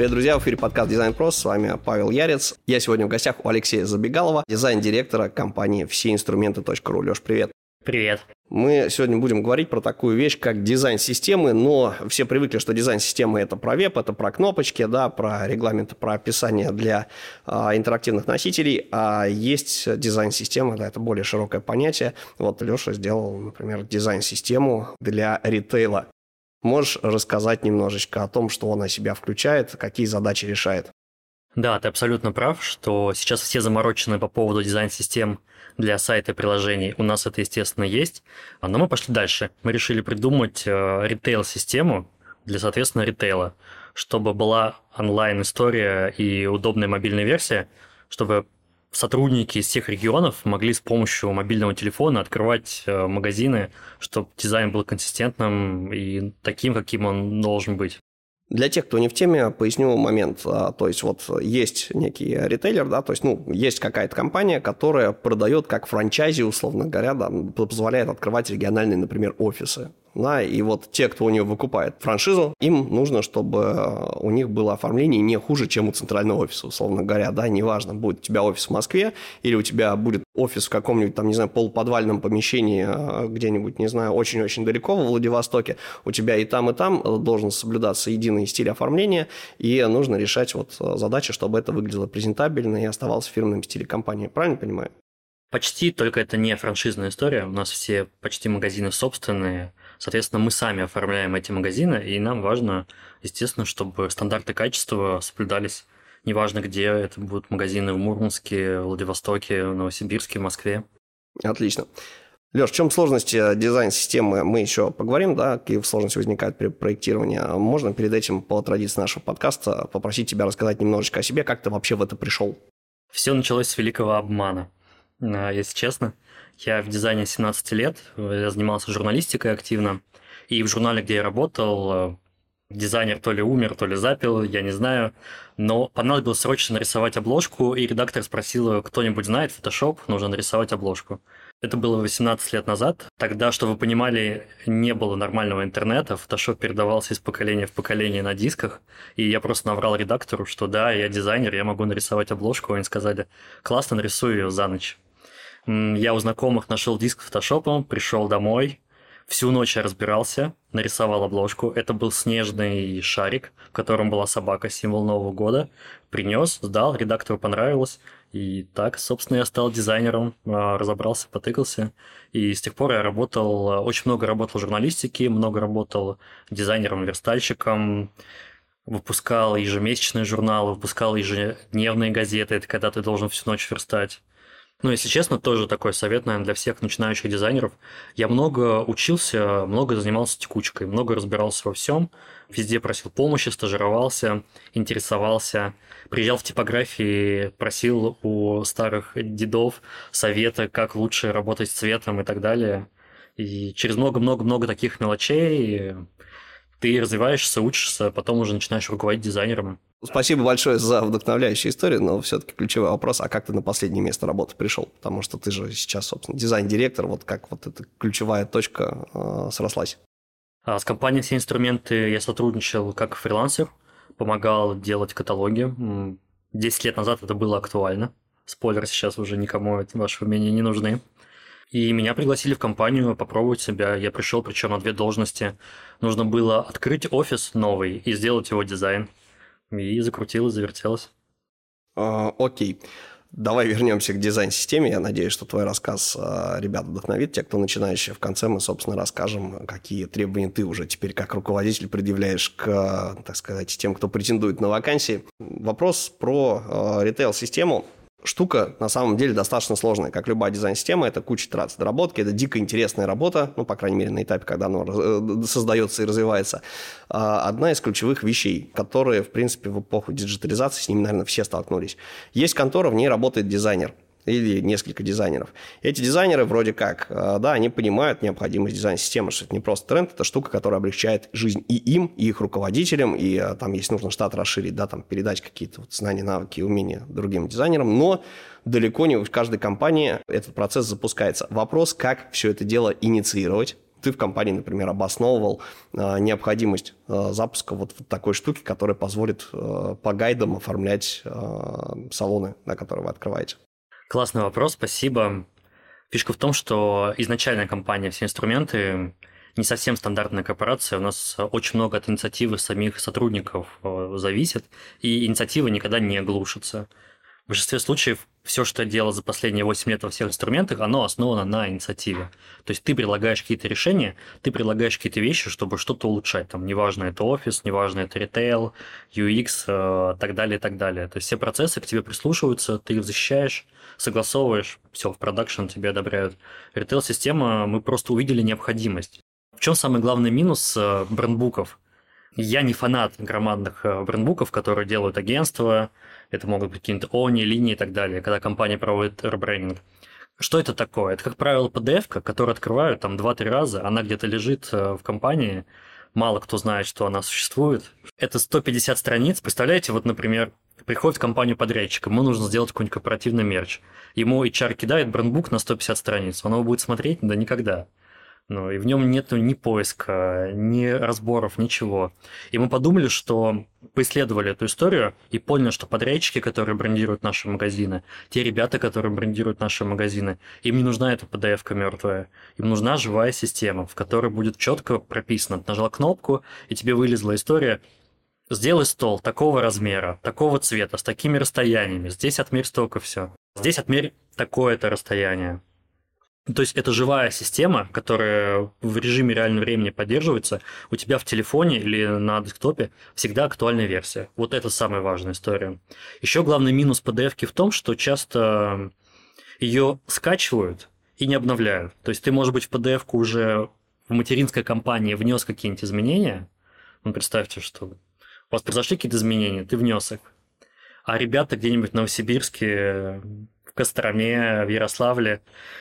Привет, друзья, в эфире подкаст Дизайн Про, с вами Павел Ярец. Я сегодня в гостях у Алексея Забегалова, дизайн-директора компании всеинструменты.ру. Леш, привет. Привет. Мы сегодня будем говорить про такую вещь, как дизайн системы, но все привыкли, что дизайн системы это про веб, это про кнопочки, да, про регламенты, про описание для а, интерактивных носителей, а есть дизайн системы, да, это более широкое понятие. Вот Леша сделал, например, дизайн-систему для ритейла. Можешь рассказать немножечко о том, что он о себя включает, какие задачи решает? Да, ты абсолютно прав, что сейчас все заморочены по поводу дизайн-систем для сайта и приложений. У нас это, естественно, есть. Но мы пошли дальше. Мы решили придумать э, ритейл-систему для, соответственно, ритейла, чтобы была онлайн-история и удобная мобильная версия, чтобы сотрудники из всех регионов могли с помощью мобильного телефона открывать э, магазины, чтобы дизайн был консистентным и таким, каким он должен быть. Для тех, кто не в теме, поясню момент. А, то есть вот есть некий ритейлер, да, то есть ну есть какая-то компания, которая продает как франчайзи, условно говоря, да, позволяет открывать региональные, например, офисы. Да, и вот те, кто у нее выкупает франшизу, им нужно, чтобы э, у них было оформление не хуже, чем у центрального офиса, условно говоря, да, неважно, будет у тебя офис в Москве или у тебя будет офис в каком-нибудь там, не знаю, полуподвальном помещении э, где-нибудь, не знаю, очень-очень далеко во Владивостоке, у тебя и там, и там э, должен соблюдаться единый стиль оформления, и нужно решать вот задачи, чтобы это выглядело презентабельно и оставалось в фирменном стиле компании. Правильно понимаю? Почти, только это не франшизная история. У нас все почти магазины собственные. Соответственно, мы сами оформляем эти магазины, и нам важно, естественно, чтобы стандарты качества соблюдались. Неважно, где это будут магазины в Мурманске, Владивостоке, Новосибирске, Москве. Отлично. Леш, в чем сложности дизайн-системы, мы еще поговорим, да, какие сложности возникают при проектировании. Можно перед этим, по традиции нашего подкаста, попросить тебя рассказать немножечко о себе, как ты вообще в это пришел? Все началось с великого обмана, а, если честно. Я в дизайне 17 лет, я занимался журналистикой активно, и в журнале, где я работал, э, дизайнер то ли умер, то ли запил, я не знаю, но понадобилось срочно нарисовать обложку, и редактор спросил, кто-нибудь знает Photoshop, нужно нарисовать обложку. Это было 18 лет назад. Тогда, что вы понимали, не было нормального интернета, Photoshop передавался из поколения в поколение на дисках, и я просто наврал редактору, что да, я дизайнер, я могу нарисовать обложку, они сказали, классно, нарисую ее за ночь. Я у знакомых нашел диск фотошопом, пришел домой, всю ночь я разбирался, нарисовал обложку. Это был снежный шарик, в котором была собака, символ Нового года. Принес, сдал, редактору понравилось. И так, собственно, я стал дизайнером, а, разобрался, потыкался. И с тех пор я работал, а, очень много работал в журналистике, много работал дизайнером, верстальщиком, выпускал ежемесячные журналы, выпускал ежедневные газеты. Это когда ты должен всю ночь верстать. Ну, если честно, тоже такой совет, наверное, для всех начинающих дизайнеров. Я много учился, много занимался текучкой, много разбирался во всем, везде просил помощи, стажировался, интересовался, приезжал в типографии, просил у старых дедов совета, как лучше работать с цветом и так далее. И через много-много-много таких мелочей ты развиваешься, учишься, потом уже начинаешь руководить дизайнером. Спасибо большое за вдохновляющую историю, но все-таки ключевой вопрос, а как ты на последнее место работы пришел? Потому что ты же сейчас, собственно, дизайн-директор, вот как вот эта ключевая точка э, срослась? А с компанией «Все инструменты» я сотрудничал как фрилансер, помогал делать каталоги. Десять лет назад это было актуально. Спойлер, сейчас уже никому ваши умения не нужны. И меня пригласили в компанию попробовать себя. Я пришел, причем на две должности. Нужно было открыть офис новый и сделать его дизайн. И закрутилось, завертелось. А, окей. Давай вернемся к дизайн-системе. Я надеюсь, что твой рассказ а, ребят вдохновит. Те, кто начинающие, в конце мы, собственно, расскажем, какие требования ты уже теперь как руководитель предъявляешь к, так сказать, тем, кто претендует на вакансии. Вопрос про а, ритейл-систему штука на самом деле достаточно сложная. Как любая дизайн-система, это куча трат доработки, это дико интересная работа, ну, по крайней мере, на этапе, когда оно э, создается и развивается. А, одна из ключевых вещей, которые, в принципе, в эпоху диджитализации, с ними, наверное, все столкнулись. Есть контора, в ней работает дизайнер – или несколько дизайнеров. Эти дизайнеры вроде как, э, да, они понимают необходимость дизайн-системы, что это не просто тренд, это штука, которая облегчает жизнь и им, и их руководителям, и э, там, если нужно штат расширить, да, там, передать какие-то вот знания, навыки, умения другим дизайнерам, но далеко не в каждой компании этот процесс запускается. Вопрос, как все это дело инициировать, ты в компании, например, обосновывал э, необходимость э, запуска вот, вот такой штуки, которая позволит э, по гайдам оформлять э, салоны, на которые вы открываете? Классный вопрос, спасибо. Фишка в том, что изначальная компания «Все инструменты» не совсем стандартная корпорация. У нас очень много от инициативы самих сотрудников э, зависит, и инициатива никогда не глушится. В большинстве случаев все, что я делал за последние 8 лет во всех инструментах, оно основано на инициативе. То есть ты предлагаешь какие-то решения, ты предлагаешь какие-то вещи, чтобы что-то улучшать. Там, неважно, это офис, неважно, это ритейл, UX, э, так далее, и так далее. То есть все процессы к тебе прислушиваются, ты их защищаешь, согласовываешь, все, в продакшн тебе одобряют. Ритейл-система, мы просто увидели необходимость. В чем самый главный минус э, брендбуков? Я не фанат громадных э, брендбуков, которые делают агентства, это могут быть какие-то ОНИ, линии и так далее, когда компания проводит ребрендинг. Что это такое? Это, как правило, PDF, которую открывают там 2-3 раза, она где-то лежит э, в компании, мало кто знает, что она существует. Это 150 страниц. Представляете, вот, например, приходит в компанию подрядчика, ему нужно сделать какой-нибудь корпоративный мерч. Ему HR кидает брендбук на 150 страниц, он его будет смотреть? Да никогда. Ну, и в нем нет ни поиска, ни разборов, ничего. И мы подумали, что поисследовали эту историю и поняли, что подрядчики, которые брендируют наши магазины, те ребята, которые брендируют наши магазины, им не нужна эта PDF-ка мертвая. Им нужна живая система, в которой будет четко прописано. Нажал кнопку, и тебе вылезла история, Сделай стол такого размера, такого цвета, с такими расстояниями. Здесь отмерь столько все. Здесь отмерь такое-то расстояние. То есть это живая система, которая в режиме реального времени поддерживается. У тебя в телефоне или на десктопе всегда актуальная версия. Вот это самая важная история. Еще главный минус PDF в том, что часто ее скачивают и не обновляют. То есть ты, может быть, в PDF уже в материнской компании внес какие-нибудь изменения. Ну, представьте, что у вас произошли какие-то изменения, ты внес их. А ребята где-нибудь в Новосибирске в Костроме, в Ярославле,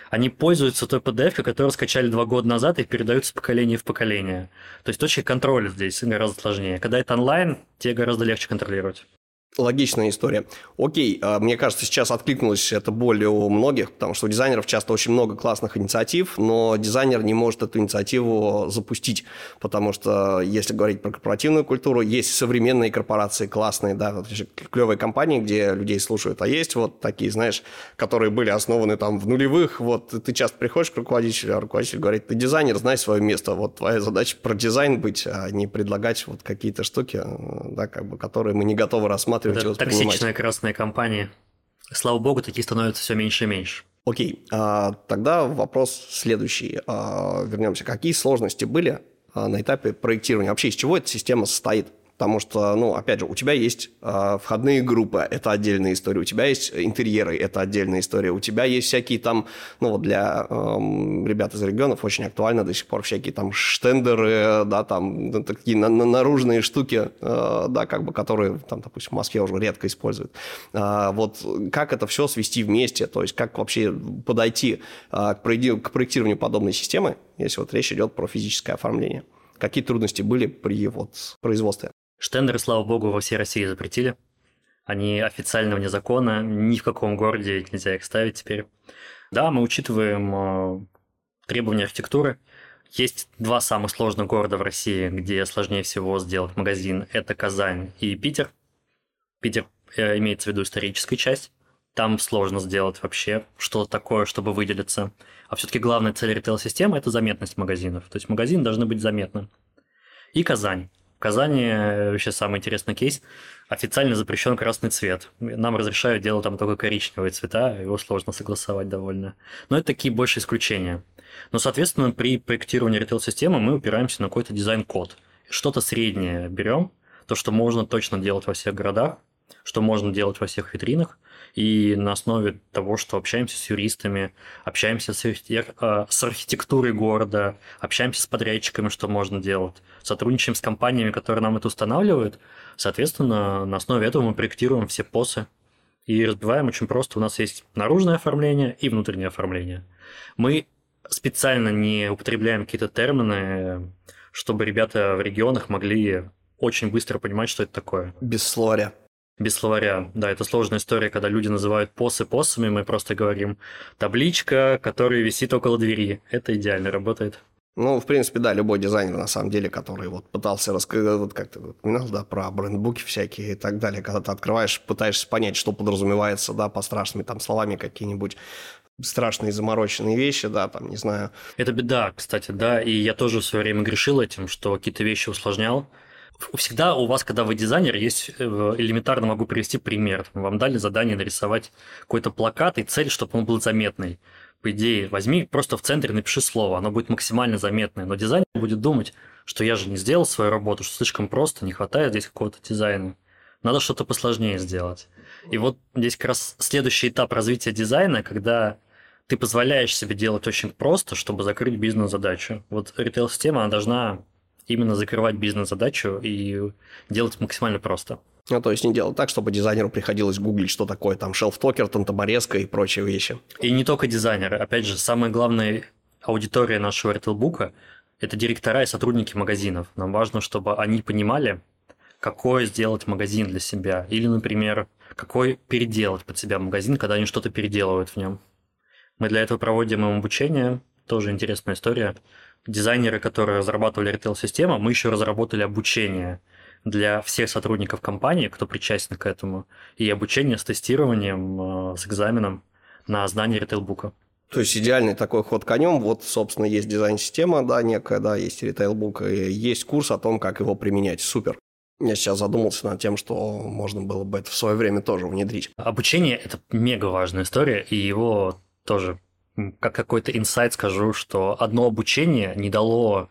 они пользуются той PDF, которую скачали два года назад и передают с поколения в поколение. То есть точки контроля здесь гораздо сложнее. Когда это онлайн, тебе гораздо легче контролировать. Логичная история. Окей, а, мне кажется, сейчас откликнулась эта боль у многих, потому что у дизайнеров часто очень много классных инициатив, но дизайнер не может эту инициативу запустить, потому что, если говорить про корпоративную культуру, есть современные корпорации классные, да, клевые компании, где людей слушают, а есть вот такие, знаешь, которые были основаны там в нулевых, вот ты часто приходишь к руководителю, а руководитель говорит, ты дизайнер, знай свое место, вот твоя задача про дизайн быть, а не предлагать вот какие-то штуки, да, как бы, которые мы не готовы рассматривать Это токсичная красная компания. Слава богу, такие становятся все меньше и меньше. Окей, а, тогда вопрос следующий. А, вернемся. Какие сложности были а, на этапе проектирования? Вообще, из чего эта система состоит? Потому что, ну, опять же, у тебя есть э, входные группы, это отдельная история, у тебя есть интерьеры, это отдельная история, у тебя есть всякие там, ну, вот для э, ребят из регионов очень актуально до сих пор всякие там штендеры, да, там такие на, на, наружные штуки, э, да, как бы, которые там, допустим, в Москве уже редко используют. Э, вот как это все свести вместе, то есть как вообще подойти э, к, к проектированию подобной системы, если вот речь идет про физическое оформление? Какие трудности были при вот производстве? Штендеры, слава богу, во всей России запретили. Они официально вне закона, ни в каком городе нельзя их ставить теперь. Да, мы учитываем э, требования архитектуры. Есть два самых сложных города в России, где сложнее всего сделать магазин. Это Казань и Питер. Питер э, имеется в виду историческая часть. Там сложно сделать вообще что-то такое, чтобы выделиться. А все-таки главная цель ритейл-системы – это заметность магазинов. То есть магазины должны быть заметным. И Казань. В Казани э, вообще самый интересный кейс. Официально запрещен красный цвет. Нам разрешают делать там только коричневые цвета, его сложно согласовать довольно. Но это такие больше исключения. Но, соответственно, при проектировании ритейл-системы мы упираемся на какой-то дизайн-код. Что-то среднее берем, то, что можно точно делать во всех городах, что можно делать во всех витринах, и на основе того, что общаемся с юристами, общаемся с, э, с архитектурой города, общаемся с подрядчиками, что можно делать, сотрудничаем с компаниями, которые нам это устанавливают, соответственно, на основе этого мы проектируем все посы и разбиваем очень просто. У нас есть наружное оформление и внутреннее оформление. Мы специально не употребляем какие-то термины, чтобы ребята в регионах могли очень быстро понимать, что это такое. Без словаря без словаря. Да, это сложная история, когда люди называют посы посами, мы просто говорим табличка, которая висит около двери. Это идеально работает. Ну, в принципе, да, любой дизайнер, на самом деле, который вот пытался рассказать, вот как ты упоминал, да, про брендбуки всякие и так далее, когда ты открываешь, пытаешься понять, что подразумевается, да, по страшными там словами какие-нибудь страшные замороченные вещи, да, там, не знаю. Это беда, кстати, да, и я тоже в свое время грешил этим, что какие-то вещи усложнял. Всегда у вас, когда вы дизайнер, есть э, элементарно могу привести пример. Вам дали задание нарисовать какой-то плакат, и цель, чтобы он был заметный по идее, возьми просто в центре напиши слово, оно будет максимально заметное, но дизайнер будет думать, что я же не сделал свою работу, что слишком просто, не хватает здесь какого-то дизайна. Надо что-то посложнее сделать. И вот здесь как раз следующий этап развития дизайна, когда ты позволяешь себе делать очень просто, чтобы закрыть бизнес-задачу. Вот ритейл-система, она должна именно закрывать бизнес-задачу и делать максимально просто. Ну, то есть не делать так, чтобы дизайнеру приходилось гуглить, что такое там шелф-токер, тантаборезка и прочие вещи. И не только дизайнеры. Опять же, самая главная аудитория нашего ритейлбука – это директора и сотрудники магазинов. Нам важно, чтобы они понимали, какой сделать магазин для себя. Или, например, какой переделать под себя магазин, когда они что-то переделывают в нем. Мы для этого проводим им обучение. Тоже интересная история. Дизайнеры, которые разрабатывали ритейл-систему, мы еще разработали обучение – для всех сотрудников компании, кто причастен к этому, и обучение с тестированием, э, с экзаменом на знание ритейлбука. То есть идеальный такой ход конем. Вот, собственно, есть дизайн-система, да, некая, да, есть ритейлбук, и есть курс о том, как его применять. Супер. Я сейчас задумался над тем, что можно было бы это в свое время тоже внедрить. Обучение – это мега важная история, и его тоже как какой-то инсайт скажу, что одно обучение не дало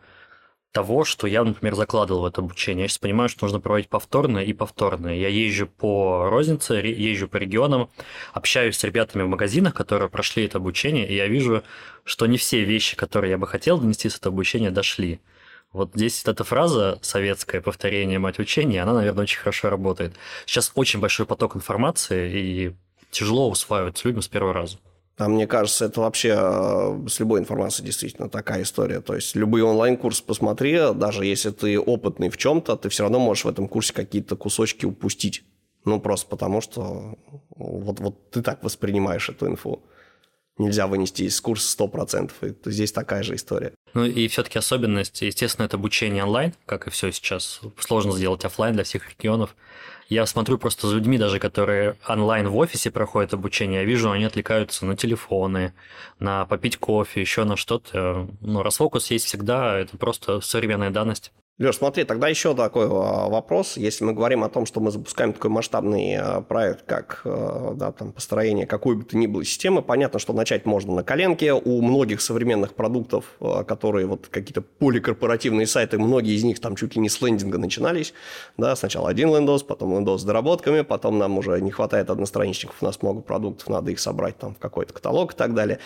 того, что я, например, закладывал в это обучение. Я сейчас понимаю, что нужно проводить повторное и повторное. Я езжу по рознице, езжу по регионам, общаюсь с ребятами в магазинах, которые прошли это обучение, и я вижу, что не все вещи, которые я бы хотел донести с этого обучения, дошли. Вот здесь эта фраза советское повторение мать учения, она, наверное, очень хорошо работает. Сейчас очень большой поток информации, и тяжело усваивать людям с первого раза. А мне кажется, это вообще э, с любой информацией действительно такая история. То есть любые онлайн-курсы посмотри, даже если ты опытный в чем-то, ты все равно можешь в этом курсе какие-то кусочки упустить. Ну, просто потому что вот, вот ты так воспринимаешь эту инфу. Нельзя вынести из курса 100%. И здесь такая же история. Ну и все-таки особенность, естественно, это обучение онлайн, как и все сейчас. Сложно сделать офлайн для всех регионов. Я смотрю просто за людьми, даже которые онлайн в офисе проходят обучение, я вижу, они отвлекаются на телефоны, на попить кофе, еще на что-то. Ну, расфокус есть всегда, это просто современная данность. Леш, смотри, тогда еще такой а, вопрос. Если мы говорим о том, что мы запускаем такой масштабный а, проект, как а, да, там, построение какой бы то ни было системы, понятно, что начать можно на коленке. У многих современных продуктов, которые вот какие-то поликорпоративные сайты, многие из них там чуть ли не с лендинга начинались. Да, сначала один лендос, потом лендос с доработками, потом нам уже не хватает одностраничников, у нас много продуктов, надо их собрать там в какой-то каталог и так далее.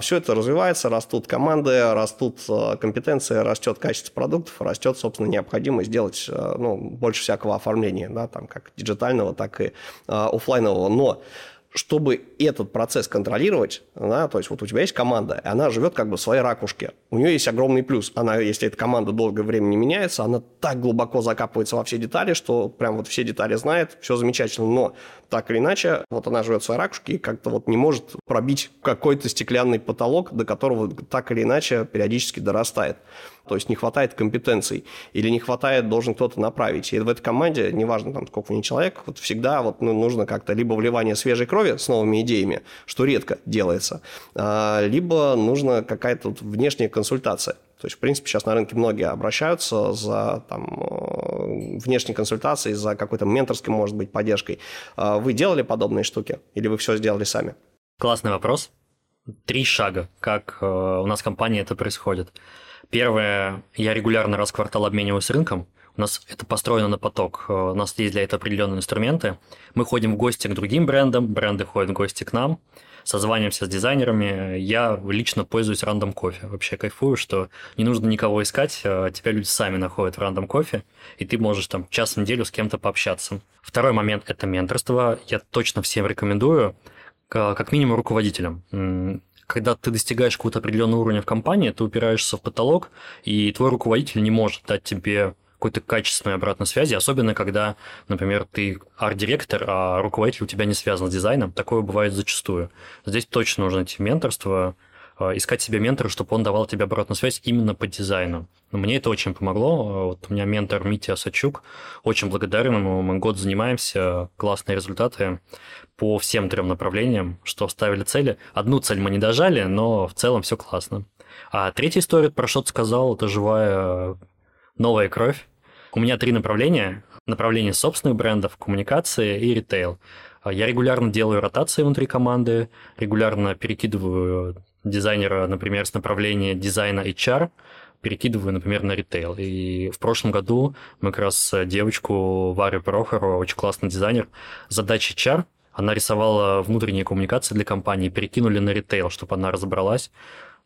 Все это развивается, растут команды, растут компетенции, растет качество продуктов, растет, собственно, собственно, необходимо сделать э, ну, больше всякого оформления, да, там, как диджитального, так и а, офлайнового. Но чтобы этот процесс контролировать, да, то есть вот у тебя есть команда, и она живет как бы в своей ракушке. У нее есть огромный плюс. Она, если эта команда долгое время не меняется, она так глубоко закапывается во все детали, что прям вот все детали знает, все замечательно. Но так или иначе, вот она живет в своей ракушке и как-то вот не может пробить какой-то стеклянный потолок, до которого так или иначе периодически дорастает. То есть не хватает компетенций или не хватает, должен кто-то направить. И в этой команде, неважно, там, сколько у нее человек, вот всегда вот, ну, нужно как-то либо вливание свежей крови с новыми идеями, что редко делается, а, либо нужна какая-то вот внешняя консультация. То есть, в принципе, сейчас на рынке многие обращаются за там, э, внешней консультацией, за какой-то менторской, может быть, поддержкой. А вы делали подобные штуки или вы все сделали сами? Классный вопрос. Три шага, как э, у нас в компании это происходит. Первое, я регулярно раз в квартал обмениваюсь рынком. У нас это построено на поток. Э, у нас есть для этого определенные инструменты. Мы ходим в гости к другим брендам, бренды ходят в гости к нам, созваниваемся с дизайнерами. Я лично пользуюсь рандом кофе. Вообще кайфую, что не нужно никого искать, э, тебя люди сами находят в рандом кофе, и ты можешь там час в неделю с кем-то пообщаться. Второй момент – это менторство. Я точно всем рекомендую, как минимум руководителям когда ты достигаешь какого-то определенного уровня в компании, ты упираешься в потолок, и твой руководитель не может дать тебе какой-то качественной обратной связи, особенно когда, например, ты арт-директор, а руководитель у тебя не связан с дизайном. Такое бывает зачастую. Здесь точно нужно идти менторство, искать себе ментора, чтобы он давал тебе обратную связь именно по дизайну. Мне это очень помогло. Вот у меня ментор Митя Сачук, очень благодарен ему. Мы год занимаемся, классные результаты по всем трем направлениям, что ставили цели. Одну цель мы не дожали, но в целом все классно. А третья история, про что ты сказал, это живая новая кровь. У меня три направления. Направление собственных брендов, коммуникации и ритейл. Я регулярно делаю ротации внутри команды, регулярно перекидываю дизайнера, например, с направления дизайна HR, перекидываю, например, на ритейл. И в прошлом году мы как раз девочку Варю Прохорову, очень классный дизайнер, задача HR, она рисовала внутренние коммуникации для компании, перекинули на ритейл, чтобы она разобралась.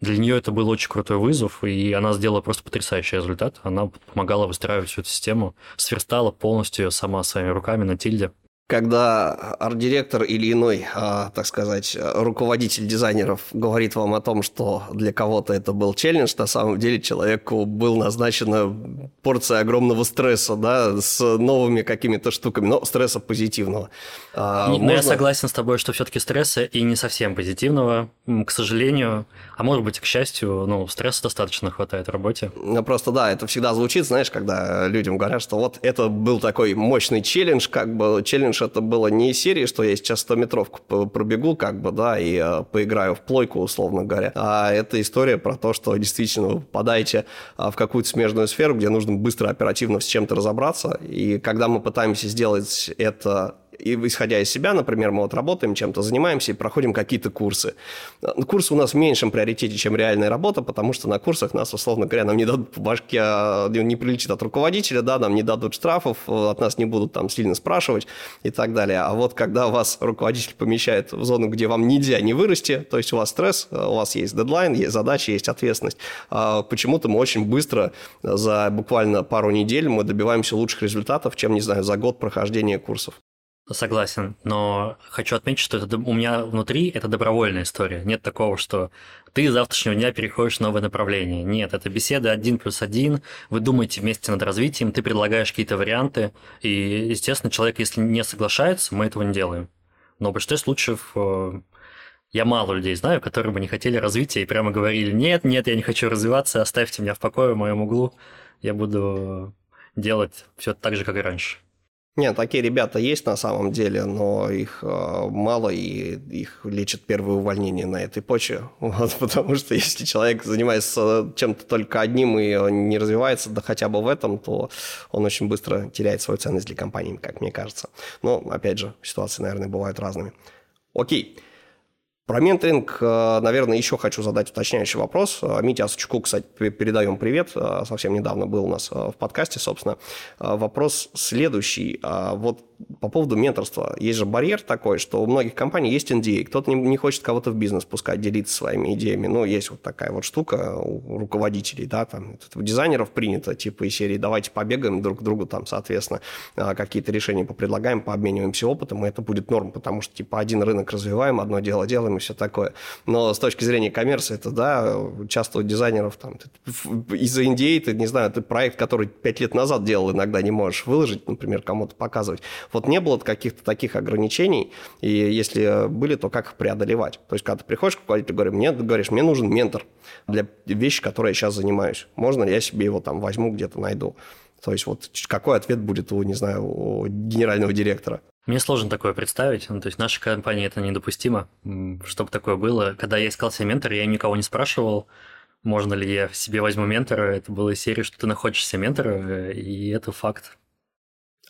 Для нее это был очень крутой вызов, и она сделала просто потрясающий результат. Она помогала выстраивать всю эту систему, сверстала полностью сама своими руками на тильде когда арт-директор или иной, а, так сказать, руководитель дизайнеров говорит вам о том, что для кого-то это был челлендж, на самом деле человеку был назначена порция огромного стресса, да, с новыми какими-то штуками, но стресса позитивного. А, но можно... я согласен с тобой, что все-таки стресса и не совсем позитивного, к сожалению, а может быть, к счастью, ну, стресса достаточно хватает в работе. Ну, просто да, это всегда звучит, знаешь, когда людям говорят, что вот это был такой мощный челлендж, как бы челлендж это было не из серии, что я сейчас 100-метровку пробегу, как бы, да, и э, поиграю в плойку, условно говоря. А это история про то, что действительно вы попадаете а, в какую-то смежную сферу, где нужно быстро, оперативно с чем-то разобраться. И когда мы пытаемся сделать это и исходя из себя, например, мы вот работаем, чем-то занимаемся и проходим какие-то курсы. Курсы у нас в меньшем приоритете, чем реальная работа, потому что на курсах нас, условно говоря, нам не дадут по башке, а, не прилетит от руководителя, да, нам не дадут штрафов, от нас не будут там сильно спрашивать и так далее. А вот когда вас руководитель помещает в зону, где вам нельзя не вырасти, то есть у вас стресс, у вас есть дедлайн, есть задачи, есть ответственность, а почему-то мы очень быстро, за буквально пару недель, мы добиваемся лучших результатов, чем, не знаю, за год прохождения курсов. Согласен, но хочу отметить, что это у меня внутри это добровольная история. Нет такого, что ты с завтрашнего дня переходишь в новое направление. Нет, это беседы один плюс один, вы думаете вместе над развитием, ты предлагаешь какие-то варианты, и, естественно, человек, если не соглашается, мы этого не делаем. Но в большинстве случаев э, я мало людей знаю, которые бы не хотели развития и прямо говорили, нет, нет, я не хочу развиваться, оставьте меня в покое в моем углу, я буду делать все так же, как и раньше. Нет, такие ребята есть на самом деле, но их э, мало, и их лечат первое увольнение на этой почве. Вот, потому что если человек занимается чем-то только одним и не развивается, да хотя бы в этом, то он очень быстро теряет свою ценность для компании, как мне кажется. Но, опять же, ситуации, наверное, бывают разными. Окей. Про менторинг, э, наверное, еще хочу задать уточняющий вопрос. Э, Митя Асучку, кстати, передаем привет. Э, совсем недавно был у нас в подкасте, собственно. Вопрос следующий. Вот по поводу менторства. Есть же барьер такой, что у многих компаний есть NDA. Кто-то не, не хочет кого-то в бизнес пускать, делиться своими идеями. Ну, есть вот такая вот штука у руководителей, да, там, у дизайнеров принято, типа из серии «давайте побегаем друг к другу», там, соответственно, а, какие-то решения попредлагаем, пообмениваемся опытом, и это будет норм, потому что, типа, один рынок развиваем, одно дело делаем и все такое. Но с точки зрения коммерции, это, да, часто у дизайнеров там из-за NDA ты, не знаю, ты проект, который пять лет назад делал, иногда не можешь выложить, например, кому-то показывать. Вот не было каких-то таких ограничений, и если были, то как их преодолевать? То есть, когда ты приходишь к руководителю, говоришь, мне, говоришь, мне нужен ментор для вещи, которой я сейчас занимаюсь. Можно ли я себе его там возьму, где-то найду? То есть, вот какой ответ будет у, не знаю, у генерального директора? Мне сложно такое представить. Ну, то есть, в нашей компании это недопустимо, чтобы такое было. Когда я искал себе ментора, я никого не спрашивал, можно ли я себе возьму ментора. Это было из серии, что ты находишь себе ментора, и это факт.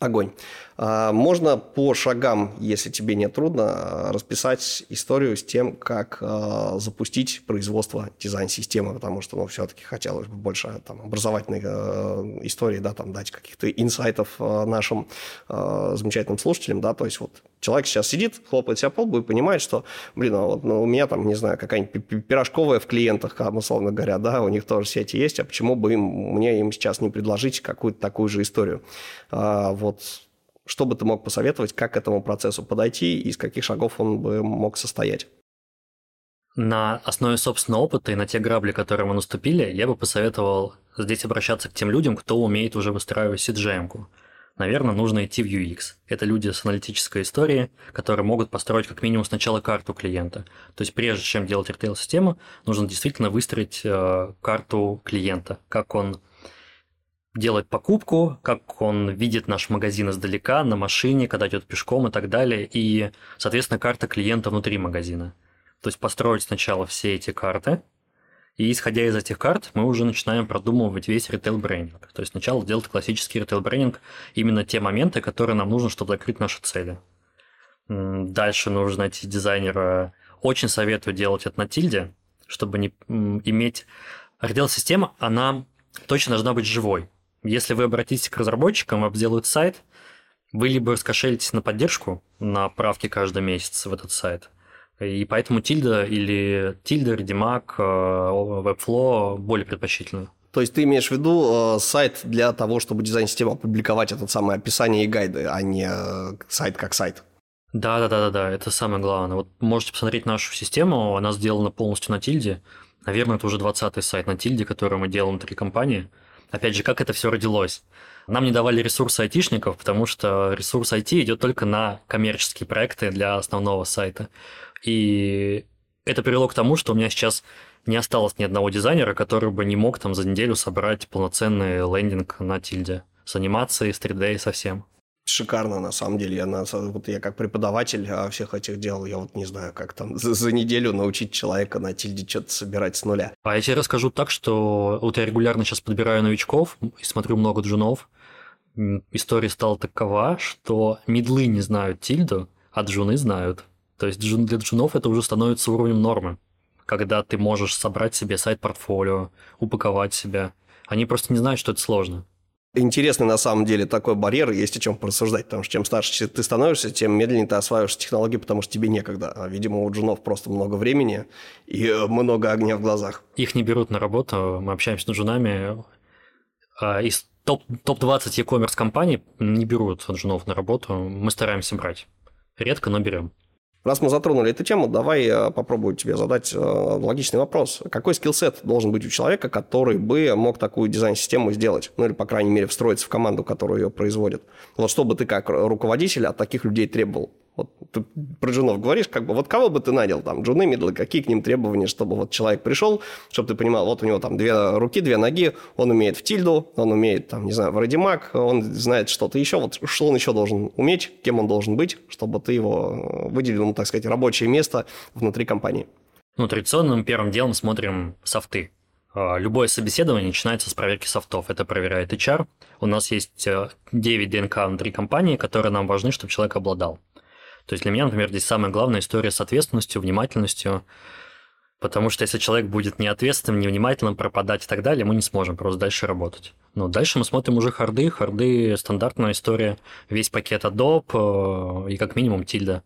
Огонь. А, можно по шагам, если тебе не трудно, расписать историю с тем, как а, запустить производство дизайн-системы, потому что, ну, все-таки хотелось бы больше там, образовательной э, истории, да, там, дать каких-то инсайтов нашим замечательным слушателям, да, то есть вот человек сейчас сидит, хлопает себя по лбу и понимает, что, блин, а вот, ну, у меня там, не знаю, какая-нибудь пирожковая в клиентах, условно говоря, да, у них тоже сети есть, а почему бы им, мне им сейчас не предложить какую-то такую же историю? А, вот что бы ты мог посоветовать, как к этому процессу подойти и из каких шагов он бы мог состоять? На основе собственного опыта и на те грабли, которые мы наступили, я бы посоветовал здесь обращаться к тем людям, кто умеет уже выстраивать CGM-ку. наверное, нужно идти в UX. Это люди с аналитической историей, которые могут построить как минимум сначала карту клиента. То есть прежде чем делать ритейл-систему, нужно действительно выстроить э, карту клиента, как он делает покупку, как он видит наш магазин издалека, на машине, когда идет пешком и так далее, и, соответственно, карта клиента внутри магазина. То есть построить сначала все эти карты, и исходя из этих карт, мы уже начинаем продумывать весь ритейл-брендинг. То есть сначала делать классический ритейл-брендинг, именно те моменты, которые нам нужно, чтобы закрыть наши цели. Дальше нужно найти дизайнера. Очень советую делать это на тильде, чтобы не иметь... Ритейл-система, она точно должна быть живой. Если вы обратитесь к разработчикам, вам сделают сайт, вы либо раскошелитесь на поддержку, на правки каждый месяц в этот сайт – и поэтому тильда или тильда, Redimag, э, Webflow более предпочтительны. То есть ты имеешь в виду э, сайт для того, чтобы дизайн-система опубликовать это самое описание и гайды, а не э, сайт как сайт? Да, да, да, да, да, это самое главное. Вот можете посмотреть нашу систему, она сделана полностью на тильде. Наверное, это уже 20-й сайт на тильде, который мы делаем внутри компании. Опять же, как это все родилось? Нам не давали ресурсы айтишников, потому что ресурс IT идет только на коммерческие проекты для основного сайта. И это привело к тому, что у меня сейчас не осталось ни одного дизайнера, который бы не мог там за неделю собрать полноценный лендинг на тильде с анимацией, с 3D и со всем. Шикарно, на самом деле. Я, на, вот я как преподаватель а, всех этих дел, я вот не знаю, как там за, за неделю научить человека на тильде что-то собирать с нуля. А я тебе расскажу так, что вот я регулярно сейчас подбираю новичков и смотрю много джунов. История стала такова, что медлы не знают тильду, а джуны знают. То есть для джунов это уже становится уровнем нормы, когда ты можешь собрать себе сайт-портфолио, упаковать себя. Они просто не знают, что это сложно. Интересный на самом деле такой барьер, есть о чем порассуждать, потому что чем старше ты становишься, тем медленнее ты осваиваешь технологии, потому что тебе некогда. А, видимо, у джунов просто много времени и э, много огня в глазах. Их не берут на работу, мы общаемся с джунами. А, из топ-20 топ e-commerce компаний не берут джунов на работу, мы стараемся брать. Редко, но берем. Раз мы затронули эту тему, давай я попробую тебе задать э, логичный вопрос. Какой скиллсет должен быть у человека, который бы мог такую дизайн-систему сделать? Ну, или, по крайней мере, встроиться в команду, которая ее производит. Вот что бы ты как руководитель от таких людей требовал? Вот ты про джунов говоришь, как бы, вот кого бы ты нанял там, джуны, мидлы, какие к ним требования, чтобы вот человек пришел, чтобы ты понимал, вот у него там две руки, две ноги, он умеет в тильду, он умеет там, не знаю, в радимаг, он знает что-то еще, вот что он еще должен уметь, кем он должен быть, чтобы ты его выделил, ну, так сказать, рабочее место внутри компании. Ну, традиционным первым делом смотрим софты. А, любое собеседование начинается с проверки софтов. Это проверяет HR. У нас есть 9 э, ДНК внутри компании, которые нам важны, чтобы человек обладал. То есть для меня, например, здесь самая главная история с ответственностью, внимательностью, потому что если человек будет неответственным, невнимательным, пропадать и так далее, мы не сможем просто дальше работать. Но дальше мы смотрим уже харды, харды – стандартная история, весь пакет Adobe э, и как минимум тильда.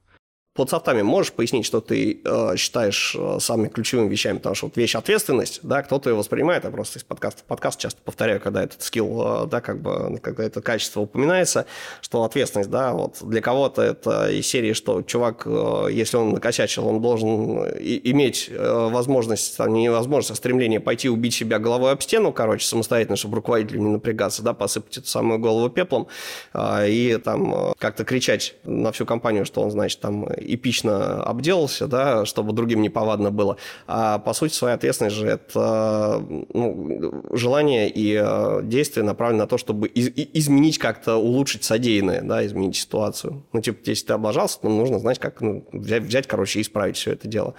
Под софтами можешь пояснить, что ты э, считаешь э, самыми ключевыми вещами? Потому что вот вещь ответственность, да, кто-то ее воспринимает, я просто из подкаста в подкаст часто повторяю, когда этот скилл, э, да, как бы, когда это качество упоминается, что ответственность, да, вот для кого-то это из серии, что чувак, э, если он накосячил, он должен и, иметь э, возможность, там, не возможность, а стремление пойти убить себя головой об стену, короче, самостоятельно, чтобы руководителю не напрягаться, да, посыпать эту самую голову пеплом э, и там э, как-то кричать на всю компанию, что он, значит, там эпично обделался, да, чтобы другим не повадно было. А по сути своя ответственность же это ну, желание и э, действие направлено на то, чтобы из- изменить как-то, улучшить содеянное, да, изменить ситуацию. Ну, типа, если ты облажался, то нужно знать, как ну, взять, взять, короче, и исправить все это дело.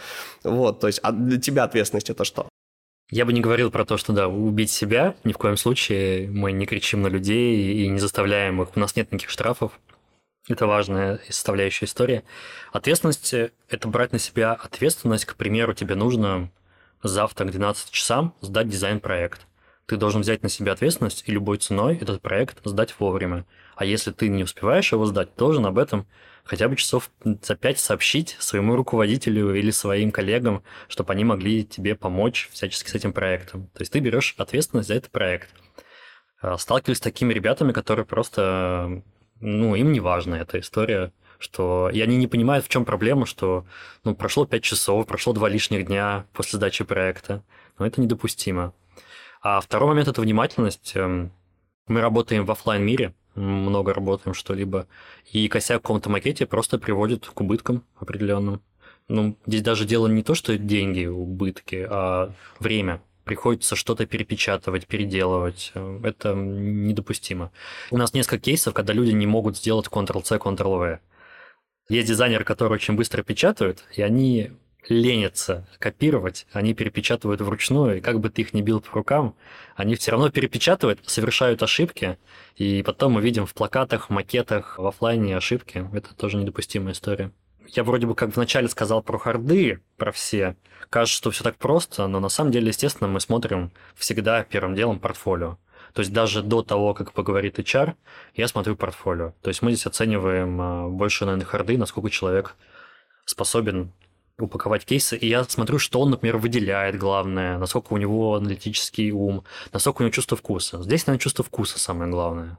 Вот, то есть, а для тебя ответственность это что? Я бы не говорил про то, что да, убить себя, ни в коем случае. Мы не кричим на людей и не заставляем их. У нас нет никаких штрафов. Это важная составляющая истории. Ответственность – это брать на себя ответственность. К примеру, тебе нужно завтра к 12 часам сдать дизайн-проект. Ты должен взять на себя ответственность и любой ценой этот проект сдать вовремя. А если ты не успеваешь его сдать, должен об этом хотя бы часов за пять сообщить своему руководителю или своим коллегам, чтобы они могли тебе помочь всячески с этим проектом. То есть ты берешь ответственность за этот проект. А, сталкиваюсь с такими ребятами, которые просто ну, им не важна эта история, что... И они не понимают, в чем проблема, что ну, прошло 5 часов, прошло 2 лишних дня после сдачи проекта. Но это недопустимо. А второй момент – это внимательность. Эм, мы работаем в офлайн мире много работаем что-либо. И косяк в каком-то макете просто приводит к убыткам определенным. Ну, здесь даже дело не то, что деньги, убытки, а время. Приходится что-то перепечатывать, переделывать. Это недопустимо. У нас несколько кейсов, когда люди не могут сделать Ctrl-C, Ctrl-V. Есть дизайнеры, которые очень быстро печатают, и они ленятся копировать, они перепечатывают вручную, и как бы ты их не бил по рукам, они все равно перепечатывают, совершают ошибки, и потом мы видим в плакатах, макетах, в офлайне ошибки. Это тоже недопустимая история. Я вроде бы как вначале сказал про харды, про все. Кажется, что все так просто, но на самом деле, естественно, мы смотрим всегда первым делом портфолио. То есть даже до того, как поговорит HR, я смотрю портфолио. То есть мы здесь оцениваем а, больше, наверное, харды, насколько человек способен упаковать кейсы, и я смотрю, что он, например, выделяет главное, насколько у него аналитический ум, насколько у него чувство вкуса. Здесь, наверное, чувство вкуса самое главное.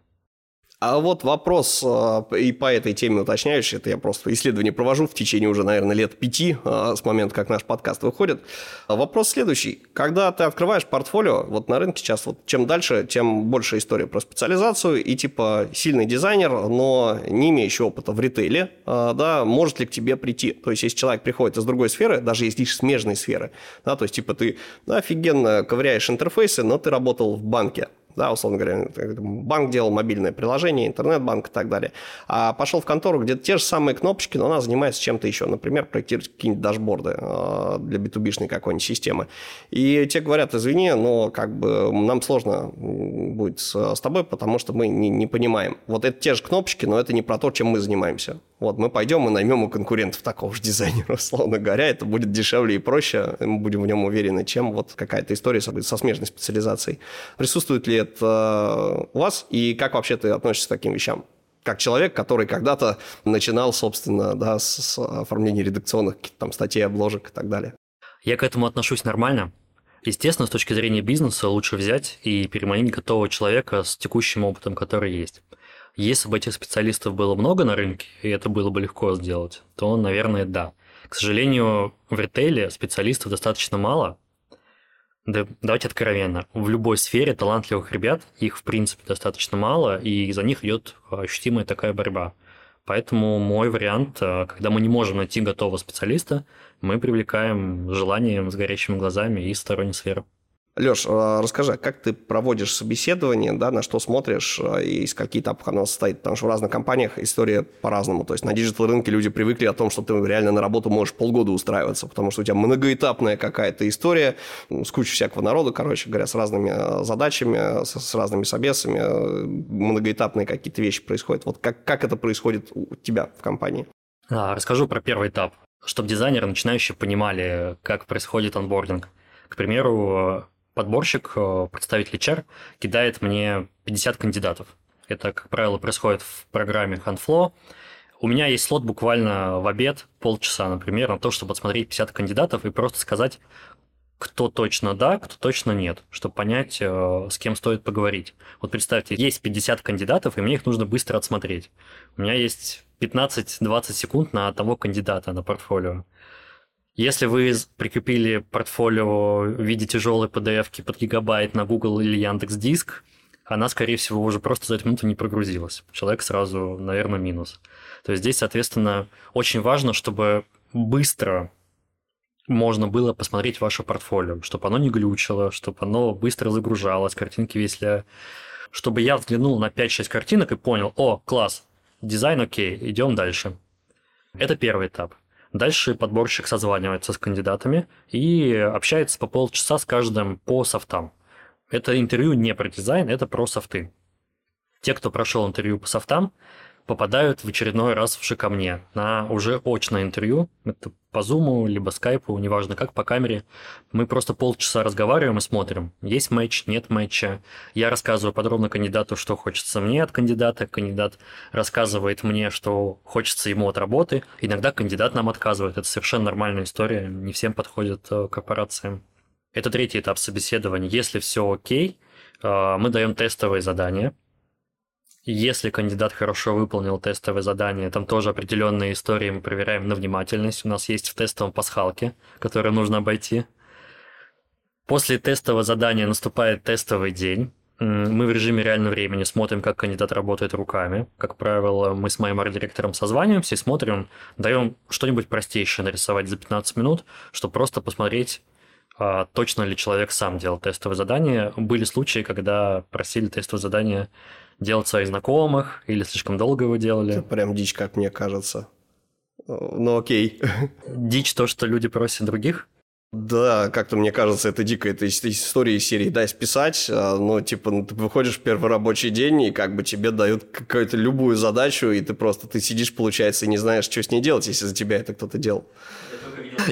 А вот вопрос а, и по этой теме уточняющий, это я просто исследование провожу в течение уже, наверное, лет пяти а, с момента, как наш подкаст выходит. Вопрос следующий. Когда ты открываешь портфолио, вот на рынке сейчас, вот чем дальше, тем больше история про специализацию и типа сильный дизайнер, но не имеющий опыта в ритейле, а, да, может ли к тебе прийти? То есть, если человек приходит из другой сферы, даже из лишь смежной сферы, да, то есть, типа, ты да, офигенно ковыряешь интерфейсы, но ты работал в банке, да, условно говоря, банк делал мобильное приложение, интернет-банк и так далее. А пошел в контору, где те же самые кнопочки, но она занимается чем-то еще. Например, проектировать какие-нибудь дашборды э, для B2B какой-нибудь системы. И те говорят, извини, но как бы нам сложно будет с, с тобой, потому что мы не, не понимаем. Вот это те же кнопочки, но это не про то, чем мы занимаемся. Вот мы пойдем и наймем у конкурентов такого же дизайнера, условно говоря, это будет дешевле и проще, мы будем в нем уверены, чем вот какая-то история со, со смежной специализацией. Присутствует ли это у вас и как вообще ты относишься к таким вещам? как человек, который когда-то начинал, собственно, да, с, с оформления редакционных там, статей, обложек и так далее. Я к этому отношусь нормально. Естественно, с точки зрения бизнеса лучше взять и переманить готового человека с текущим опытом, который есть. Если бы этих специалистов было много на рынке, и это было бы легко сделать, то, наверное, да. К сожалению, в ритейле специалистов достаточно мало. Да, давайте откровенно. В любой сфере талантливых ребят, их в принципе достаточно мало, и за них идет ощутимая такая борьба. Поэтому мой вариант, э, когда мы не можем найти готового специалиста, мы привлекаем желанием с горящими глазами из сторонней сферы. Леш, а, расскажи, как ты проводишь собеседование, да, на что смотришь а, и из каких этапов оно состоит? Потому что в разных компаниях история по-разному. То есть на digital рынке люди привыкли о том, что ты реально на работу можешь полгода устраиваться, потому что у тебя многоэтапная какая-то история с кучей всякого народа, короче говоря, с разными а, задачами, с, с разными собесами, многоэтапные какие-то вещи происходят. Вот как, как это происходит у тебя в компании? А, расскажу про первый этап, чтобы дизайнеры начинающие понимали, как происходит онбординг. К примеру, подборщик, э, представитель HR, кидает мне 50 кандидатов. Это, как правило, происходит в программе HandFlow. У меня есть слот буквально в обед, полчаса, например, на то, чтобы отсмотреть 50 кандидатов и просто сказать, кто точно да, кто точно нет, чтобы понять, э, с кем стоит поговорить. Вот представьте, есть 50 кандидатов, и мне их нужно быстро отсмотреть. У меня есть 15-20 секунд на одного кандидата на портфолио. Если вы прикрепили портфолио в виде тяжелой PDF под гигабайт на Google или Яндекс Диск, она, скорее всего, уже просто за эту минуту не прогрузилась. Человек сразу, наверное, минус. То есть здесь, соответственно, очень важно, чтобы быстро можно было посмотреть ваше портфолио, чтобы оно не глючило, чтобы оно быстро загружалось, картинки весля, чтобы я взглянул на 5-6 картинок и понял, о, класс, дизайн окей, идем дальше. Это первый этап. Дальше подборщик созванивается с кандидатами и общается по полчаса с каждым по софтам. Это интервью не про дизайн, это про софты. Те, кто прошел интервью по софтам, попадают в очередной раз в ко мне на уже очное интервью. Это по зуму, либо скайпу, неважно как, по камере. Мы просто полчаса разговариваем и смотрим, есть матч, нет матча. Я рассказываю подробно кандидату, что хочется мне от кандидата. Кандидат рассказывает мне, что хочется ему от работы. Иногда кандидат нам отказывает. Это совершенно нормальная история. Не всем подходит э, корпорациям. Это третий этап собеседования. Если все окей, э, мы даем тестовые задания – если кандидат хорошо выполнил тестовое задание, там тоже определенные истории мы проверяем на внимательность. У нас есть в тестовом пасхалке, которые нужно обойти. После тестового задания наступает тестовый день. Мы в режиме реального времени смотрим, как кандидат работает руками. Как правило, мы с моим арт-директором созваниваемся и смотрим, даем что-нибудь простейшее нарисовать за 15 минут, чтобы просто посмотреть, а, точно ли человек сам делал тестовое задание. Были случаи, когда просили тестовое задание делать своих знакомых или слишком долго его делали. Это прям дичь, как мне кажется. Ну окей. Дичь то, что люди просят других? Да, как-то мне кажется, это дико, это история из серии «дай списать», а, но типа ну, ты выходишь в первый рабочий день, и как бы тебе дают какую-то любую задачу, и ты просто, ты сидишь, получается, и не знаешь, что с ней делать, если за тебя это кто-то делал.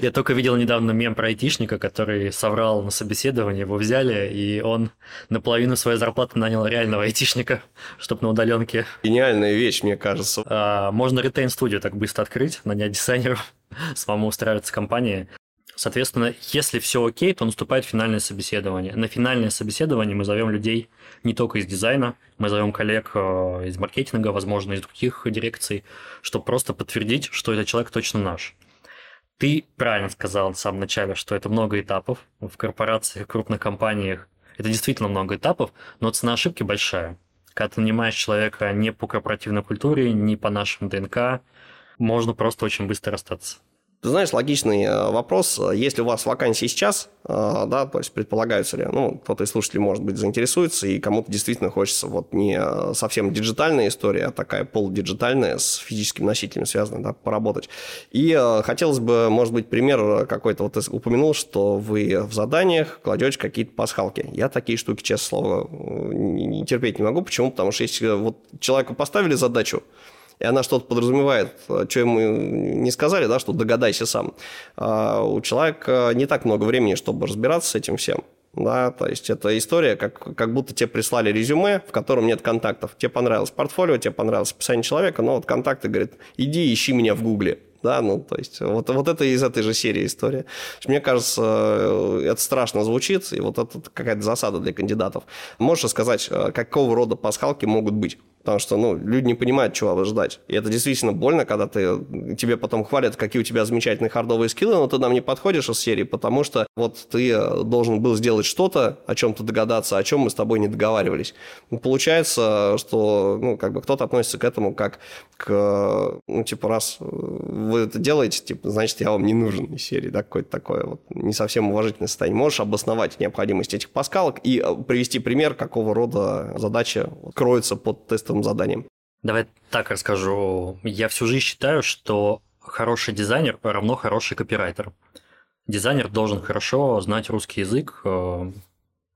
Я только видел недавно мем про айтишника, который соврал на собеседовании, его взяли, и он наполовину своей зарплаты нанял реального айтишника, чтобы на удаленке. Гениальная вещь, мне кажется. А, можно ретейн-студию так быстро открыть, нанять дизайнеров, самому устраиваться в компании. Соответственно, если все окей, то наступает финальное собеседование. На финальное собеседование мы зовем людей не только из дизайна, мы зовем коллег э, из маркетинга, возможно, из других дирекций, чтобы просто подтвердить, что этот человек точно наш. Ты правильно сказал в самом начале, что это много этапов. В корпорациях, крупных компаниях это действительно много этапов, но цена ошибки большая. Когда ты нанимаешь человека не по корпоративной культуре, не по нашему ДНК, можно просто очень быстро расстаться. Ты знаешь, логичный э, вопрос. Если у вас вакансии сейчас, э, да, то есть предполагается ли, ну, кто-то из слушателей, может быть, заинтересуется, и кому-то действительно хочется вот не совсем диджитальная история, а такая полудиджитальная, с физическим носителем связанная, да, поработать. И э, хотелось бы, может быть, пример какой-то, вот ты упомянул, что вы в заданиях кладете какие-то пасхалки. Я такие штуки, честно слово, не терпеть не могу. Почему? Потому что если вот человеку поставили задачу, и она что-то подразумевает, что ему не сказали, да, что догадайся сам. А у человека не так много времени, чтобы разбираться с этим всем. Да, то есть это история, как, как будто тебе прислали резюме, в котором нет контактов. Тебе понравилось портфолио, тебе понравилось описание человека, но вот контакты, говорит, иди ищи меня в Гугле да, ну, то есть вот, вот это из этой же серии история. Мне кажется, э, это страшно звучит, и вот это какая-то засада для кандидатов. Можешь сказать, э, какого рода пасхалки могут быть? Потому что, ну, люди не понимают, чего ждать. И это действительно больно, когда ты, тебе потом хвалят, какие у тебя замечательные хардовые скиллы, но ты нам не подходишь из серии, потому что вот ты э, должен был сделать что-то, о чем-то догадаться, о чем мы с тобой не договаривались. Ну, получается, что, ну, как бы кто-то относится к этому как к, ну, типа, раз вы это делаете, типа, значит, я вам не нужен из серии, да, какое-то такое вот не совсем уважительное состояние. Можешь обосновать необходимость этих паскалок и э, привести пример, какого рода задача кроется под тестовым заданием. Давай так расскажу. Я всю жизнь считаю, что хороший дизайнер равно хороший копирайтер. Дизайнер должен хорошо знать русский язык, э,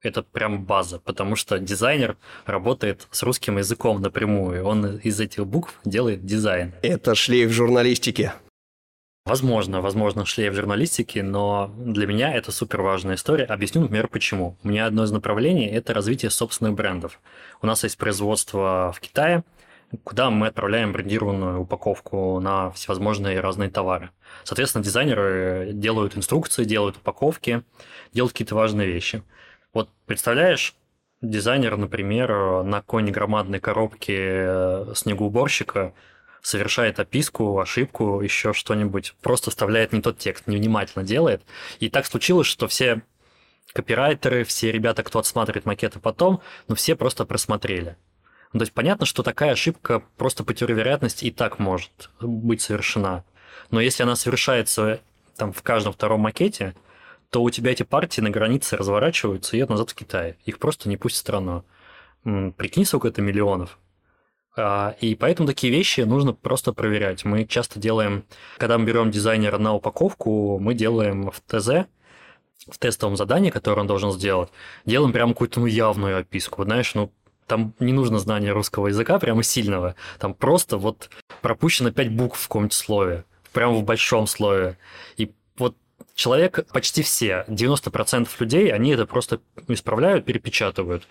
это прям база, потому что дизайнер работает с русским языком напрямую. Он из этих букв делает дизайн. Это шлейф журналистики. Возможно, возможно, шлейф журналистики, но для меня это супер важная история. Объясню, например, почему. У меня одно из направлений – это развитие собственных брендов. У нас есть производство в Китае, куда мы отправляем брендированную упаковку на всевозможные разные товары. Соответственно, дизайнеры делают инструкции, делают упаковки, делают какие-то важные вещи – вот представляешь, дизайнер, например, на какой-нибудь громадной коробке э, снегоуборщика совершает описку, ошибку, еще что-нибудь, просто вставляет не тот текст, невнимательно делает. И так случилось, что все копирайтеры, все ребята, кто отсматривает макеты потом, ну все просто просмотрели. Ну, то есть понятно, что такая ошибка просто по теории вероятности и так может быть совершена. Но если она совершается там в каждом втором макете, то у тебя эти партии на границе разворачиваются и едут назад в Китай. Их просто не пустят в страну. Прикинь, сколько это миллионов. А, и поэтому такие вещи нужно просто проверять. Мы часто делаем, когда мы берем дизайнера на упаковку, мы делаем в ТЗ, в тестовом задании, которое он должен сделать, делаем прям какую-то ну, явную описку. Знаешь, ну, там не нужно знание русского языка прямо сильного. Там просто вот пропущено 5 букв в каком-нибудь слове, прямо в большом слове. И вот человек, почти все, 90% людей, они это просто исправляют, перепечатывают.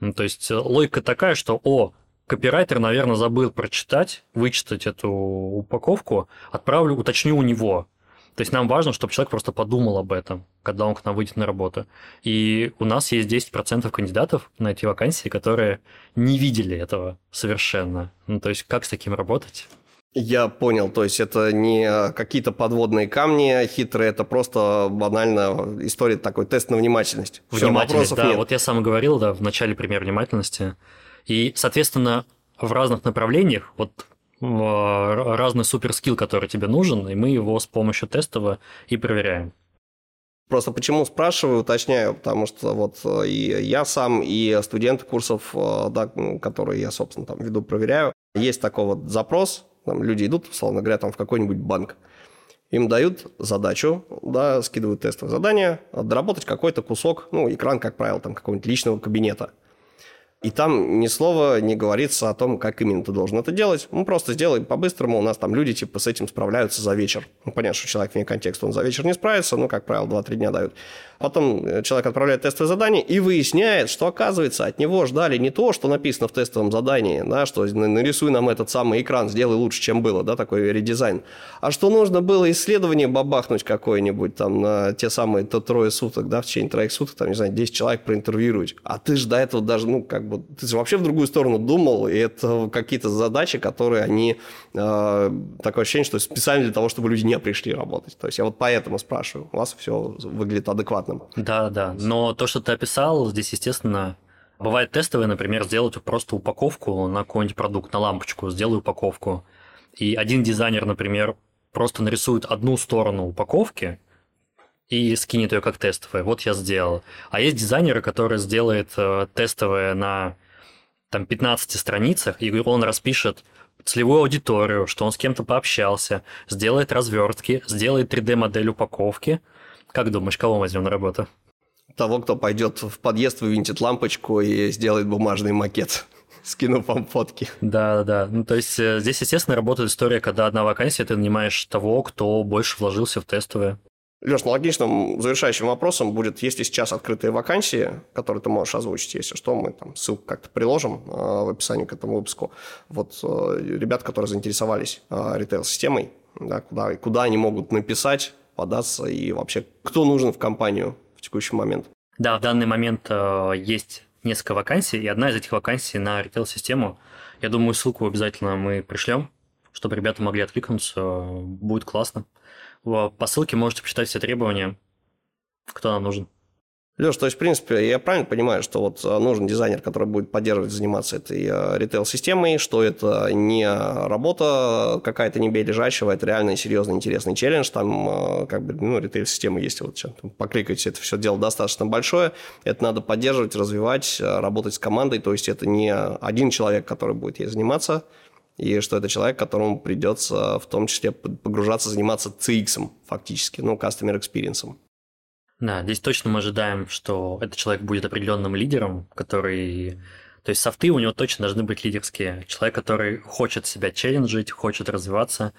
Ну, то есть э, логика такая, что, о, копирайтер, наверное, забыл прочитать, вычитать эту упаковку, отправлю, уточню у него. То есть нам важно, чтобы человек просто подумал об этом, когда он к нам выйдет на работу. И у нас есть 10% кандидатов на эти вакансии, которые не видели этого совершенно. Ну, то есть как с таким работать? Я понял, то есть это не какие-то подводные камни хитрые, это просто банально история такой тест на внимательность. Внимательность, Все, да, нет. вот я сам говорил, да, в начале пример внимательности. И, соответственно, в разных направлениях, вот разный суперскилл, который тебе нужен, и мы его с помощью тестового и проверяем. Просто почему спрашиваю, уточняю, потому что вот э, и я сам, и студенты курсов, э, да, которые я, собственно, там веду, проверяю, есть такой вот запрос, там люди идут, условно говоря, там в какой-нибудь банк, им дают задачу, да, скидывают тестовое задание, доработать какой-то кусок, ну, экран, как правило, там какого-нибудь личного кабинета – и там ни слова не говорится о том, как именно ты должен это делать. Мы просто сделаем по-быстрому. У нас там люди типа с этим справляются за вечер. Ну, понятно, что человек вне контекста, он за вечер не справится, но, как правило, 2-3 дня дают. Потом э, человек отправляет тестовое задание и выясняет, что, оказывается, от него ждали не то, что написано в тестовом задании, да, что нарисуй нам этот самый экран, сделай лучше, чем было, да, такой редизайн, а что нужно было исследование бабахнуть какое-нибудь там на те самые то трое суток, да, в течение троих суток, там, не знаю, 10 человек проинтервьюировать. А ты же до этого даже, ну, как бы, ты же вообще в другую сторону думал, и это какие-то задачи, которые они, э, такое ощущение, что специально для того, чтобы люди не пришли работать. То есть я вот поэтому спрашиваю, у вас все выглядит адекватно адекватным. Да, да. Но то, что ты описал, здесь, естественно, бывает тестовые, например, сделать просто упаковку на какой-нибудь продукт, на лампочку, сделай упаковку. И один дизайнер, например, просто нарисует одну сторону упаковки, и скинет ее как тестовое. Вот я сделал. А есть дизайнеры, которые сделают э, тестовое на там, 15 страницах, и он распишет целевую аудиторию, что он с кем-то пообщался, сделает развертки, сделает 3D-модель упаковки – как думаешь, кого возьмем на работу? Того, кто пойдет в подъезд, вывинтит лампочку и сделает бумажный макет скинув вам фотки. Да, да. Ну, то есть э, здесь, естественно, работает история, когда одна вакансия, ты нанимаешь того, кто больше вложился в тестовые. Леш, ну, логичным завершающим вопросом будет, есть ли сейчас открытые вакансии, которые ты можешь озвучить, если что, мы там ссылку как-то приложим э, в описании к этому выпуску. Вот э, ребят, которые заинтересовались ритейл-системой, да, куда, куда они могут написать, податься и вообще кто нужен в компанию в текущий момент? Да, в данный момент э, есть несколько вакансий, и одна из этих вакансий на ритейл-систему. Я думаю, ссылку обязательно мы пришлем, чтобы ребята могли откликнуться. Будет классно. По ссылке можете почитать все требования, кто нам нужен. Леш, то есть, в принципе, я правильно понимаю, что вот э, нужен дизайнер, который будет поддерживать, заниматься этой э, ритейл-системой, что это не работа какая-то не бей лежачего, это реально серьезный, интересный челлендж, там э, как бы, ну, ритейл-система есть, вот сейчас покликайте, это все дело достаточно большое, это надо поддерживать, развивать, работать с командой, то есть это не один человек, который будет ей заниматься, и что это человек, которому придется в том числе погружаться, заниматься CX фактически, ну, customer experience. Да, здесь точно мы ожидаем, что этот человек будет определенным лидером, который... То есть софты у него точно должны быть лидерские. Человек, который хочет себя челленджить, хочет развиваться.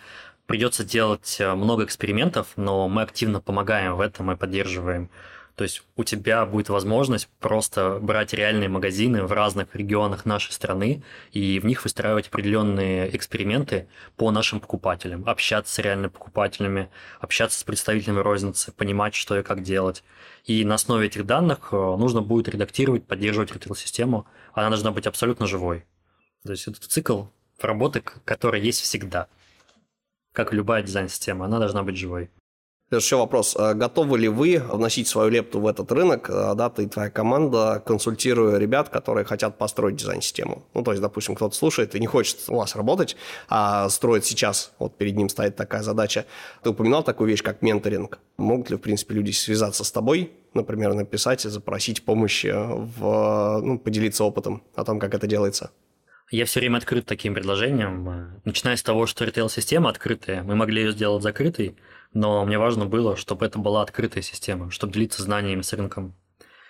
Придется делать э, много экспериментов, но мы активно помогаем в этом и поддерживаем то есть у тебя будет возможность просто брать реальные магазины в разных регионах нашей страны и в них выстраивать определенные эксперименты по нашим покупателям, общаться с реальными покупателями, общаться с представителями розницы, понимать, что и как делать. И на основе этих данных э, нужно будет редактировать, поддерживать ритейл-систему. Она должна быть абсолютно живой. То есть это цикл работы, который есть всегда. Как и любая дизайн-система, она должна быть живой. Еще вопрос. А готовы ли вы вносить свою лепту в этот рынок, а, да, ты и твоя команда, консультируя ребят, которые хотят построить дизайн-систему? Ну, то есть, допустим, кто-то слушает и не хочет у вас работать, а строит сейчас, вот перед ним стоит такая задача. Ты упоминал такую вещь, как менторинг. Могут ли, в принципе, люди связаться с тобой, например, написать и запросить помощи, в, ну, поделиться опытом о том, как это делается? Я все время открыт таким предложением. Начиная с того, что ритейл-система открытая, мы могли ее сделать закрытой, но мне важно было, чтобы это была открытая система, чтобы делиться знаниями с рынком.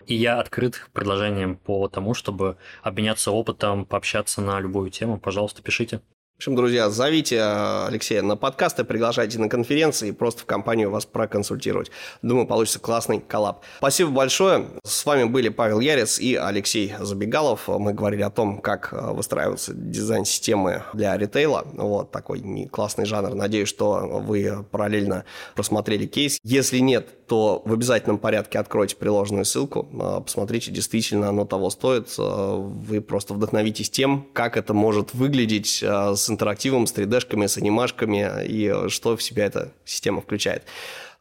И я открыт к предложениям по тому, чтобы обменяться опытом, пообщаться на любую тему. Пожалуйста, пишите. В общем, друзья, зовите э, Алексея на подкасты, приглашайте на конференции просто в компанию вас проконсультировать. Думаю, получится классный коллаб. Спасибо большое. С вами были Павел Ярец и Алексей Забегалов. Мы говорили о том, как э, выстраиваются дизайн-системы для ритейла. Вот такой классный жанр. Надеюсь, что вы параллельно просмотрели кейс. Если нет, то в обязательном порядке откройте приложенную ссылку. Э, посмотрите, действительно оно того стоит. Вы просто вдохновитесь тем, как это может выглядеть с с интерактивом, с 3D-шками, с анимашками и что в себя эта система включает.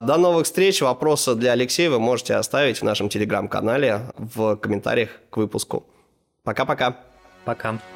До новых встреч. Вопросы для Алексея вы можете оставить в нашем телеграм-канале в комментариях к выпуску. Пока-пока. Пока. -пока. Пока.